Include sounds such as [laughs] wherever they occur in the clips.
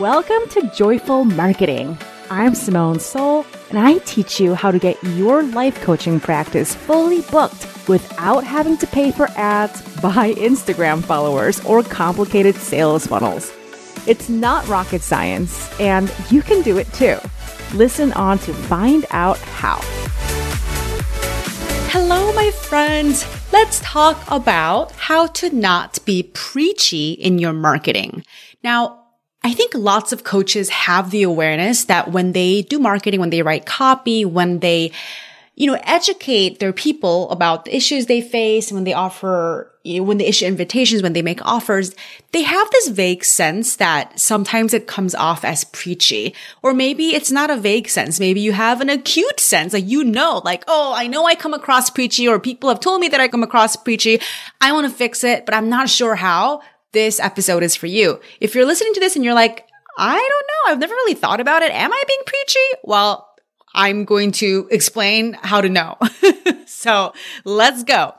Welcome to Joyful Marketing. I'm Simone Seol, and I teach you how to get your life coaching practice fully booked without having to pay for ads, [laughs] buy Instagram followers, or complicated sales funnels. It's not rocket science, and you can do it too. Listen on to find out how. Hello, my friends. Let's talk about how to not be preachy in your marketing. Now, I think lots of coaches have the awareness that when they do marketing, when they write copy, when they, you know, educate their people about the issues they face, when they offer, you know, when they issue invitations, when they make offers, they have this vague sense that sometimes it comes off as preachy. Or maybe it's not a vague sense. Maybe you have an acute sense, like you know, like, oh, I know I come across preachy, or people have told me that I come across preachy. I want to fix it, but I'm not sure how this episode is for you. If you're listening to this and you're like, I don't know, I've never really thought about it. Am I being preachy? Well, I'm going to explain how to know. [laughs] so let's go.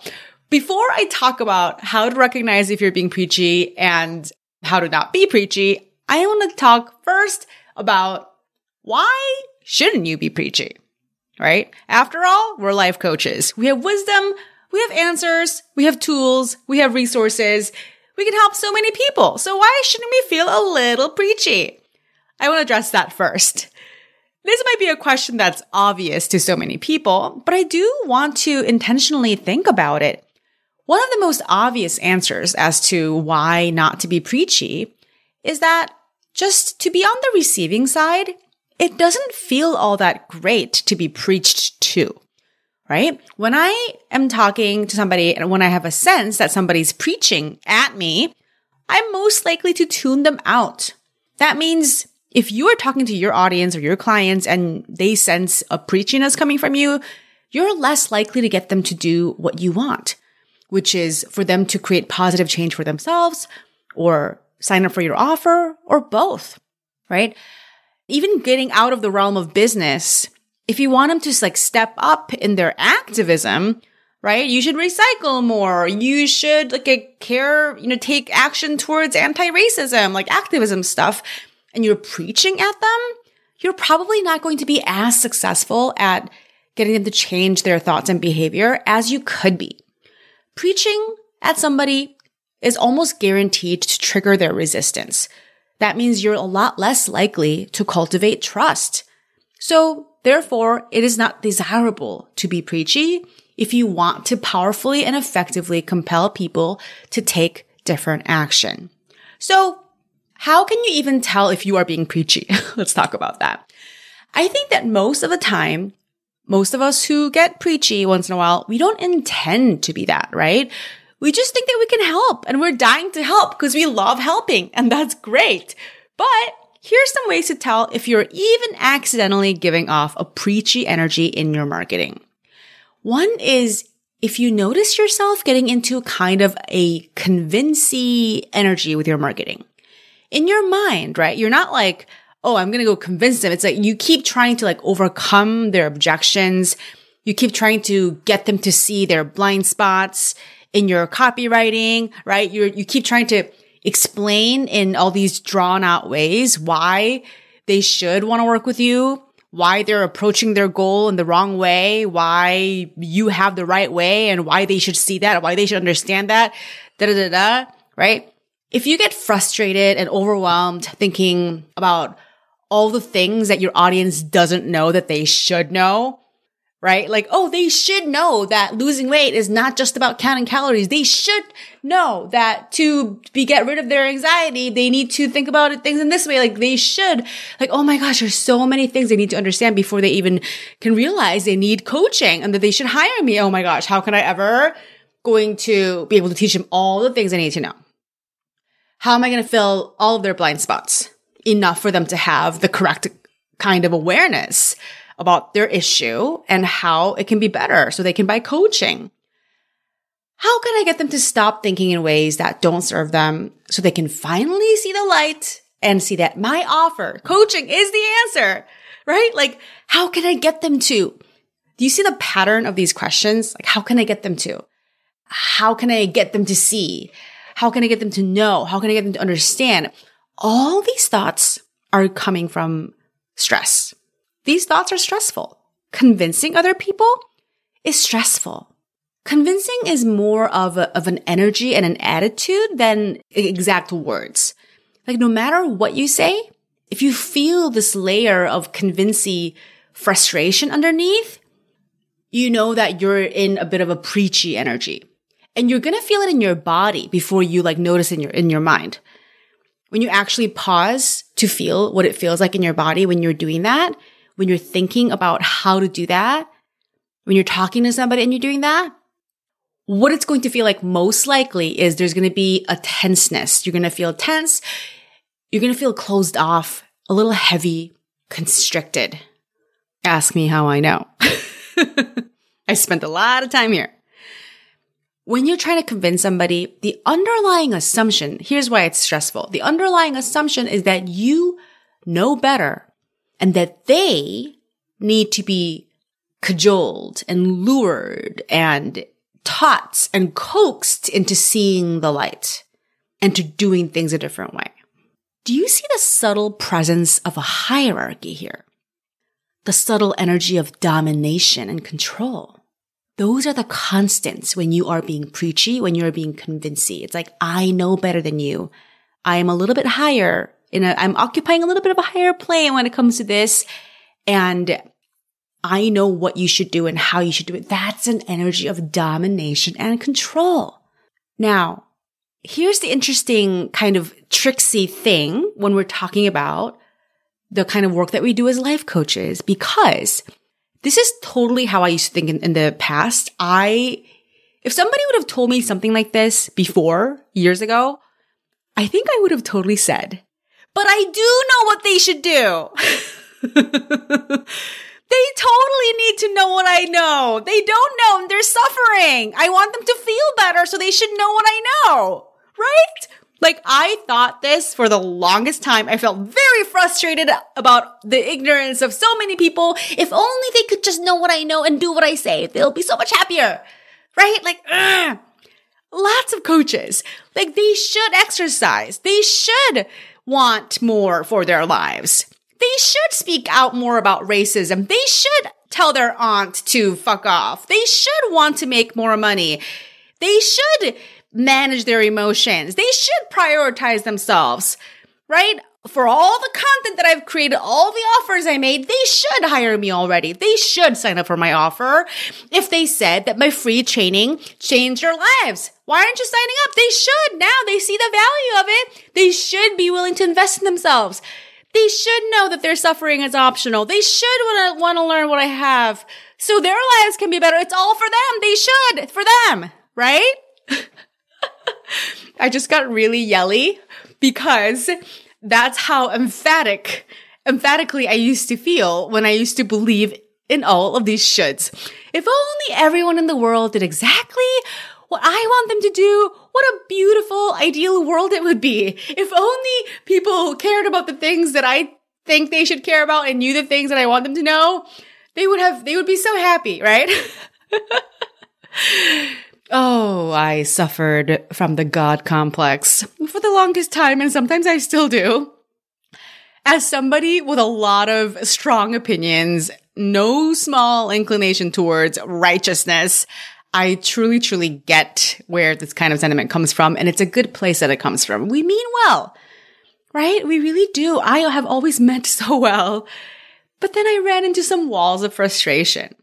Before I talk about how to recognize if you're being preachy and how to not be preachy, I want to talk first about why shouldn't you be preachy? Right? After all, we're life coaches. We have wisdom, we have answers, we have tools, we have resources. We can help so many people. So why shouldn't we feel a little preachy? I want to address that first. This might be a question that's obvious to so many people, but I do want to intentionally think about it. One of the most obvious answers as to why not to be preachy is that just to be on the receiving side, it doesn't feel all that great to be preached to right? When I am talking to somebody and when I have a sense that somebody's preaching at me, I'm most likely to tune them out. That means if you are talking to your audience or your clients and they sense a preachiness coming from you, you're less likely to get them to do what you want, which is for them to create positive change for themselves or sign up for your offer or both, right? Even getting out of the realm of business if you want them to like step up in their activism, right? You should recycle more. You should like care, you know, take action towards anti-racism, like activism stuff. And you're preaching at them, you're probably not going to be as successful at getting them to change their thoughts and behavior as you could be. Preaching at somebody is almost guaranteed to trigger their resistance. That means you're a lot less likely to cultivate trust. So Therefore, it is not desirable to be preachy if you want to powerfully and effectively compel people to take different action. So how can you even tell if you are being preachy? [laughs] Let's talk about that. I think that most of the time, most of us who get preachy once in a while, we don't intend to be that, right? We just think that we can help and we're dying to help because we love helping and that's great. But Here's some ways to tell if you're even accidentally giving off a preachy energy in your marketing. One is if you notice yourself getting into kind of a convincing energy with your marketing. In your mind, right? You're not like, oh, I'm going to go convince them. It's like you keep trying to like overcome their objections. You keep trying to get them to see their blind spots in your copywriting, right? You you keep trying to explain in all these drawn out ways why they should want to work with you, why they're approaching their goal in the wrong way, why you have the right way and why they should see that, why they should understand that, da da da da, right? If you get frustrated and overwhelmed thinking about all the things that your audience doesn't know that they should know, right? Like, oh, they should know that losing weight is not just about counting calories. They should know that to be get rid of their anxiety, they need to think about it, things in this way. Like they should, like, oh my gosh, there's so many things they need to understand before they even can realize they need coaching and that they should hire me. Oh my gosh, how can I ever going to be able to teach them all the things I need to know? How am I going to fill all of their blind spots enough for them to have the correct kind of awareness about their issue and how it can be better so they can buy coaching. How can I get them to stop thinking in ways that don't serve them so they can finally see the light and see that my offer, coaching is the answer, right? Like, how can I get them to? Do you see the pattern of these questions? Like, how can I get them to? How can I get them to see? How can I get them to know? How can I get them to understand? All these thoughts are coming from stress. These thoughts are stressful. Convincing other people is stressful. Convincing is more of, a, of an energy and an attitude than exact words. Like no matter what you say, if you feel this layer of convincing frustration underneath, you know that you're in a bit of a preachy energy. And you're gonna feel it in your body before you like notice in your in your mind. When you actually pause to feel what it feels like in your body when you're doing that, when you're thinking about how to do that, when you're talking to somebody and you're doing that, what it's going to feel like most likely is there's going to be a tenseness. You're going to feel tense. You're going to feel closed off, a little heavy, constricted. Ask me how I know. [laughs] I spent a lot of time here. When you're trying to convince somebody, the underlying assumption, here's why it's stressful. The underlying assumption is that you know better and that they need to be cajoled and lured and taught and coaxed into seeing the light and to doing things a different way. Do you see the subtle presence of a hierarchy here? The subtle energy of domination and control. Those are the constants when you are being preachy, when you're being convincing. It's like, I know better than you. I am a little bit higher in a, I'm occupying a little bit of a higher plane when it comes to this. And I know what you should do and how you should do it. That's an energy of domination and control. Now, here's the interesting kind of tricksy thing when we're talking about the kind of work that we do as life coaches, because this is totally how I used to think in, in the past. I, if somebody would have told me something like this before years ago, I think I would have totally said, but I do know what they should do. [laughs] They totally need to know what I know. They don't know and they're suffering. I want them to feel better, so they should know what I know. Right? Like I thought this for the longest time. I felt very frustrated about the ignorance of so many people. If only they could just know what I know and do what I say, they'll be so much happier. Right? Like, ugh. lots of coaches, like they should exercise. They should want more for their lives. They should speak out more about racism. They should tell their aunt to fuck off. They should want to make more money. They should manage their emotions. They should prioritize themselves, right? For all the content that I've created, all the offers I made, they should hire me already. They should sign up for my offer. If they said that my free training changed their lives, why aren't you signing up? They should. Now they see the value of it. They should be willing to invest in themselves. They should know that their suffering is optional. They should want to, want to learn what I have so their lives can be better. It's all for them. They should, for them, right? [laughs] I just got really yelly because that's how emphatic, emphatically I used to feel when I used to believe in all of these shoulds. If only everyone in the world did exactly what I want them to do, what a beautiful, ideal world it would be. If only people cared about the things that I think they should care about and knew the things that I want them to know, they would have, they would be so happy, right? [laughs] Oh, I suffered from the God complex for the longest time, and sometimes I still do. As somebody with a lot of strong opinions, no small inclination towards righteousness, I truly, truly get where this kind of sentiment comes from, and it's a good place that it comes from. We mean well, right? We really do. I have always meant [laughs] so well. But then I ran into some walls of frustration.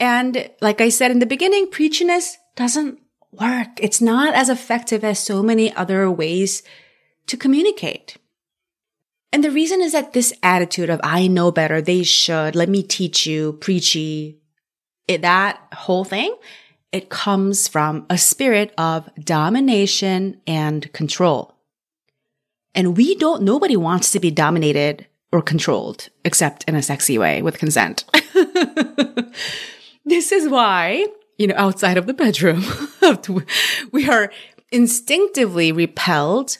And like I said in the beginning, preachiness doesn't work. It's not as effective as so many other ways to communicate. And the reason is that this attitude of I know better, they should, let me teach you, preachy, it, that whole thing, it comes from a spirit of domination and control. And we don't, nobody wants to be dominated or controlled except in a sexy way with consent. [laughs] this is why you know, outside of the bedroom. [laughs] we are instinctively repelled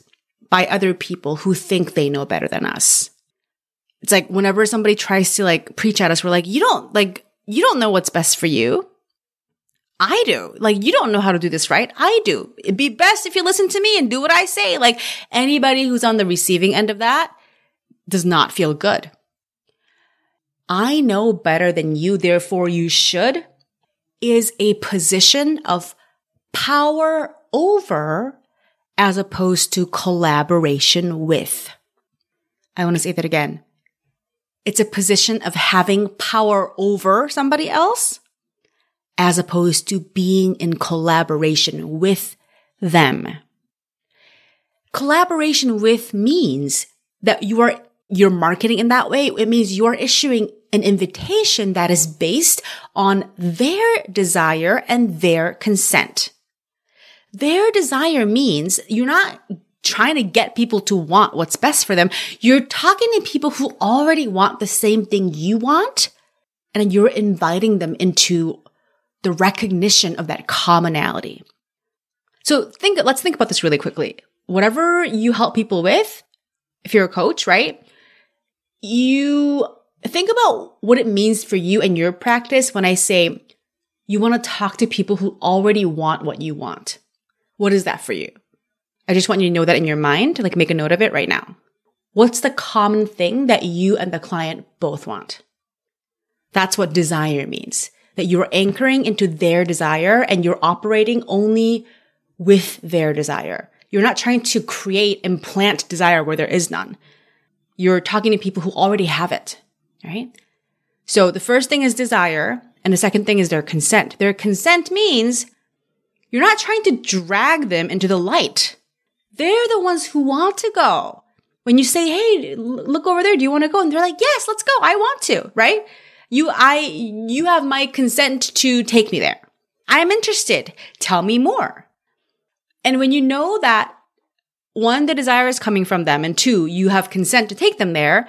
by other people who think they know better than us. It's like whenever somebody tries to like preach at us, we're like, you don't like, you don't know what's best for you. I do. Like, you don't know how to do this right. I do. It'd be best if you listen to me and do what I say. Like anybody who's on the receiving end of that, does not feel good. I know better than you, therefore you should is a position of power over as opposed to collaboration with. I want to say that again. It's a position of having power over somebody else as opposed to being in collaboration with them. Collaboration with means that you are, you're marketing in that way. It means you're issuing an invitation that is based on their desire and their consent. Their desire means you're not trying to get people to want what's best for them. You're talking to people who already want the same thing you want, and you're inviting them into the recognition of that commonality. So think, let's think about this really quickly. Whatever you help people with, if you're a coach, right? You think about what it means for you and your practice when I say you want to talk to people who already want what you want. What is that for you? I just want you to know that in your mind, like make a note of it right now. What's the common thing that you and the client both want? That's what desire means. That you're anchoring into their desire and you're operating only with their desire. You're not trying to create, implant desire where there is none. You're talking to people who already have it, right? So the first thing is desire. And the second thing is their consent. Their consent means you're not trying to drag them into the light. They're the ones who want to go. When you say, Hey, look over there. Do you want to go? And they're like, yes, let's go. I want to, right? You, I, you have my consent to take me there. I'm interested. Tell me more. And when you know that one, the desire is coming from them, and two, you have consent to take them there.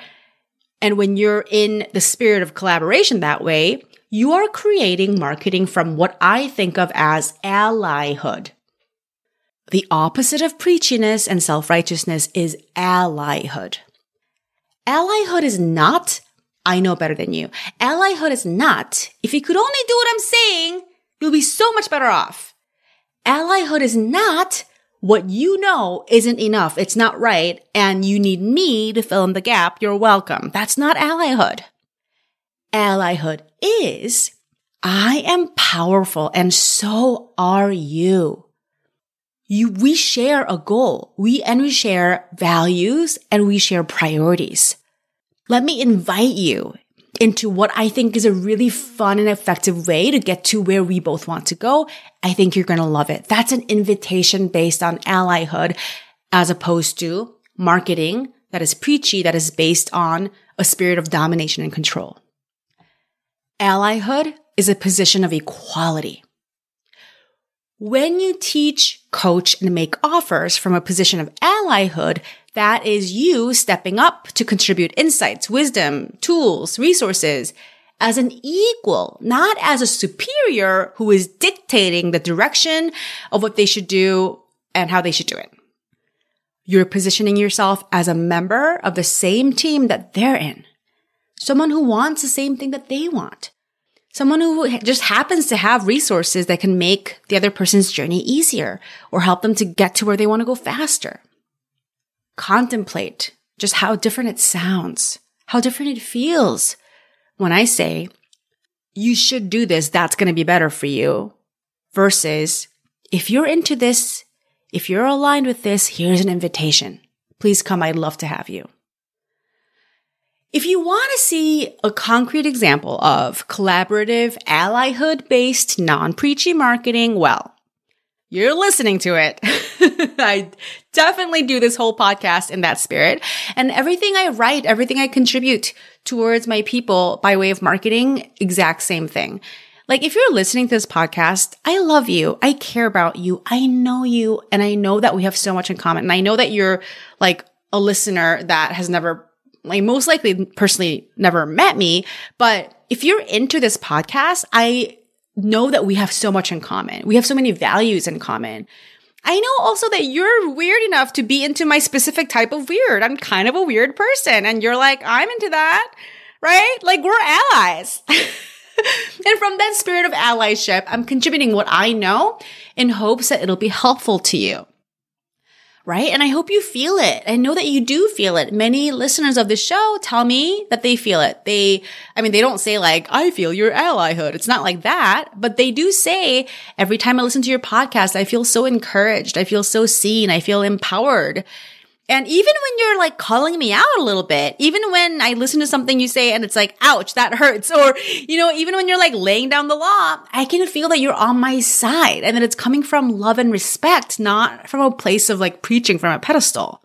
And when you're in the spirit of collaboration that way, you are creating marketing from what I think of as allyhood. The opposite of preachiness and self-righteousness is allyhood. Allyhood is not, I know better than you. Allyhood is not, if you could only do what I'm saying, you'll be so much better off. Allyhood is not, what you know isn't enough. It's not right. And you need me to fill in the gap. You're welcome. That's not allyhood. Allyhood is I am powerful and so are you. You, we share a goal. We, and we share values and we share priorities. Let me invite you into what I think is a really fun and effective way to get to where we both want to go. I think you're going to love it. That's an invitation based on allyhood as opposed to marketing that is preachy, that is based on a spirit of domination and control. Allyhood is a position of equality. When you teach, coach, and make offers from a position of allyhood, that is you stepping up to contribute insights, wisdom, tools, resources as an equal, not as a superior who is dictating the direction of what they should do and how they should do it. You're positioning yourself as a member of the same team that they're in someone who wants the same thing that they want. Someone who just happens to have resources that can make the other person's journey easier or help them to get to where they want to go faster. Contemplate just how different it sounds, how different it feels when I say, you should do this. That's going to be better for you versus if you're into this, if you're aligned with this, here's an invitation. Please come. I'd love to have you. If you want to see a concrete example of collaborative, allyhood based, non preachy marketing, well, you're listening to it. [laughs] [laughs] I definitely do this whole podcast in that spirit. And everything I write, everything I contribute towards my people by way of marketing, exact same thing. Like if you're listening to this podcast, I love you. I care about you. I know you. And I know that we have so much in common. And I know that you're like a listener that has never like most likely personally never met me, but if you're into this podcast, I know that we have so much in common. We have so many values in common. I know also that you're weird enough to be into my specific type of weird. I'm kind of a weird person and you're like, I'm into that, right? Like we're allies. [laughs] and from that spirit of allyship, I'm contributing what I know in hopes that it'll be helpful to you right? And I hope you feel it. I know that you do feel it. Many listeners of the show tell me that they feel it. They, I mean, they don't say like, I feel your allyhood. It's not like that, but they do say every time I listen to your podcast, I feel so encouraged. I feel so seen. I feel empowered. And even when you're like calling me out a little bit, even when I listen to something you say and it's like, ouch, that hurts. [laughs] Or, you know, even when you're like laying down the law, I can feel that you're on my side and that it's coming from love and respect, not from a place of like preaching from a pedestal.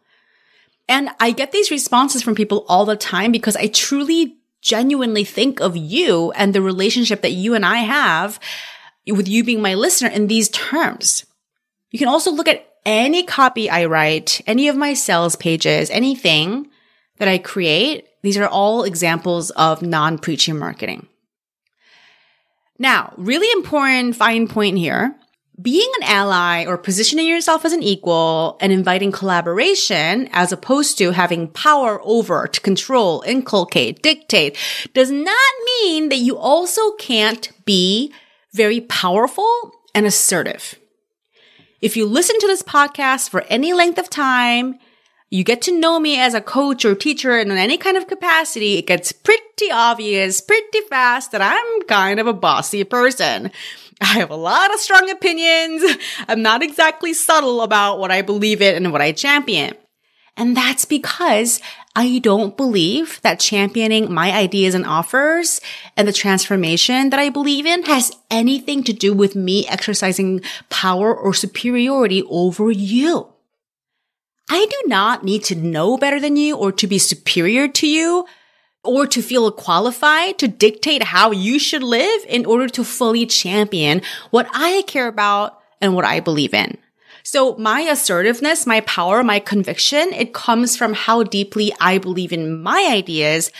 And I get these responses from people all the time because I truly genuinely think of you and the relationship that you and I have with you being my listener in these terms. You can also look at any copy I write, any of my sales pages, anything that I create, these are all examples of non-preaching marketing. Now, really important fine point here. Being an ally or positioning yourself as an equal and inviting collaboration as opposed to having power over to control, inculcate, dictate does not mean that you also can't be very powerful and assertive. If you listen to this podcast for any length of time, you get to know me as a coach or teacher in any kind of capacity, it gets pretty obvious pretty fast that I'm kind of a bossy person. I have a lot of strong opinions. I'm not exactly subtle about what I believe in and what I champion. And that's because I don't believe that championing my ideas and offers and the transformation that I believe in has anything to do with me exercising power or superiority over you. I do not need to know better than you or to be superior to you or to feel qualified to dictate how you should live in order to fully champion what I care about and what I believe in. So my assertiveness, my power, my conviction, it comes from how deeply I believe in my ideas.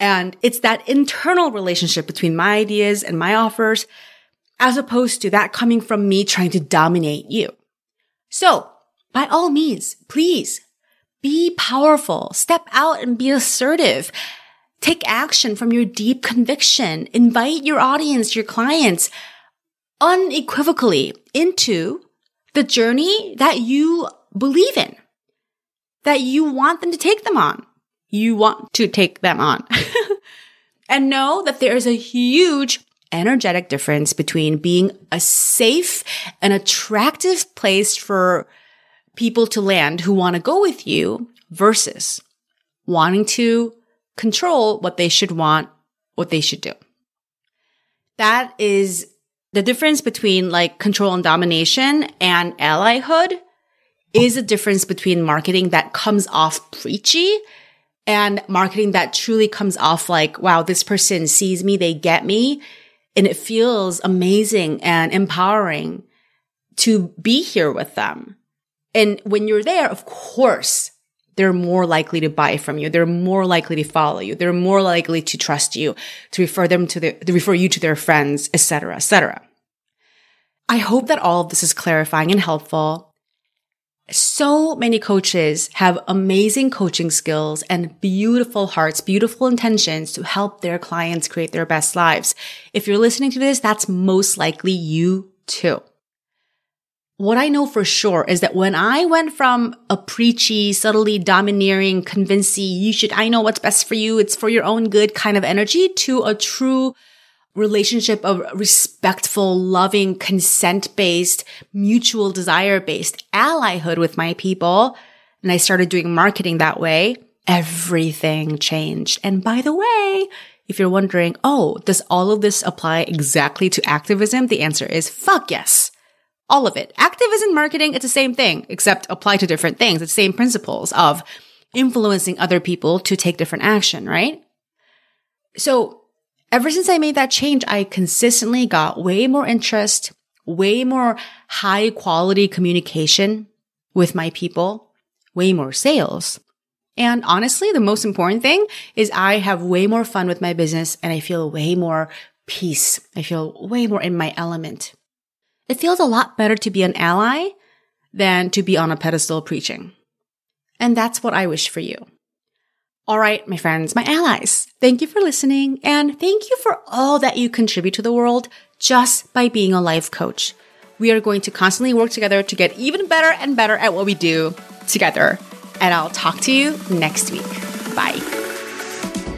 And it's that internal relationship between my ideas and my offers, as opposed to that coming from me trying to dominate you. So by all means, please be powerful, step out and be assertive. Take action from your deep conviction. Invite your audience, your clients unequivocally into the journey that you believe in, that you want them to take them on. You want to take them on. [laughs] and know that there is a huge energetic difference between being a safe and attractive place for people to land who want to go with you versus wanting to control what they should want, what they should do. That is the difference between like control and domination and allyhood is a difference between marketing that comes off preachy and marketing that truly comes off like, wow, this person sees me, they get me. And it feels amazing and empowering to be here with them. And when you're there, of course, they're more likely to buy from you. They're more likely to follow you. They're more likely to trust you, to refer them to their, to refer you to their friends, etc., etc. I hope that all of this is clarifying and helpful. So many coaches have amazing coaching skills and beautiful hearts, beautiful intentions to help their clients create their best lives. If you're listening to this, that's most likely you too what I know for sure is that when I went from a preachy, subtly domineering, convincing, you should, I know what's best for you. It's for your own good kind of energy to a true relationship of respectful, loving, consent based, mutual desire based allyhood with my people. And I started doing marketing that way. Everything changed. And by the way, if you're wondering, oh, does all of this apply exactly to activism? The answer is fuck yes. All of it. Activism marketing, it's the same thing, except apply to different things. It's the same principles of influencing other people to take different action, right? So ever since I made that change, I consistently got way more interest, way more high quality communication with my people, way more sales. And honestly, the most important thing is I have way more fun with my business and I feel way more peace. I feel way more in my element. It feels a lot better to be an ally than to be on a pedestal preaching. And that's what I wish for you. All right, my friends, my allies, thank you for listening and thank you for all that you contribute to the world just by being a life coach. We are going to constantly work together to get even better and better at what we do. together. And I'll talk to you next week. Bye.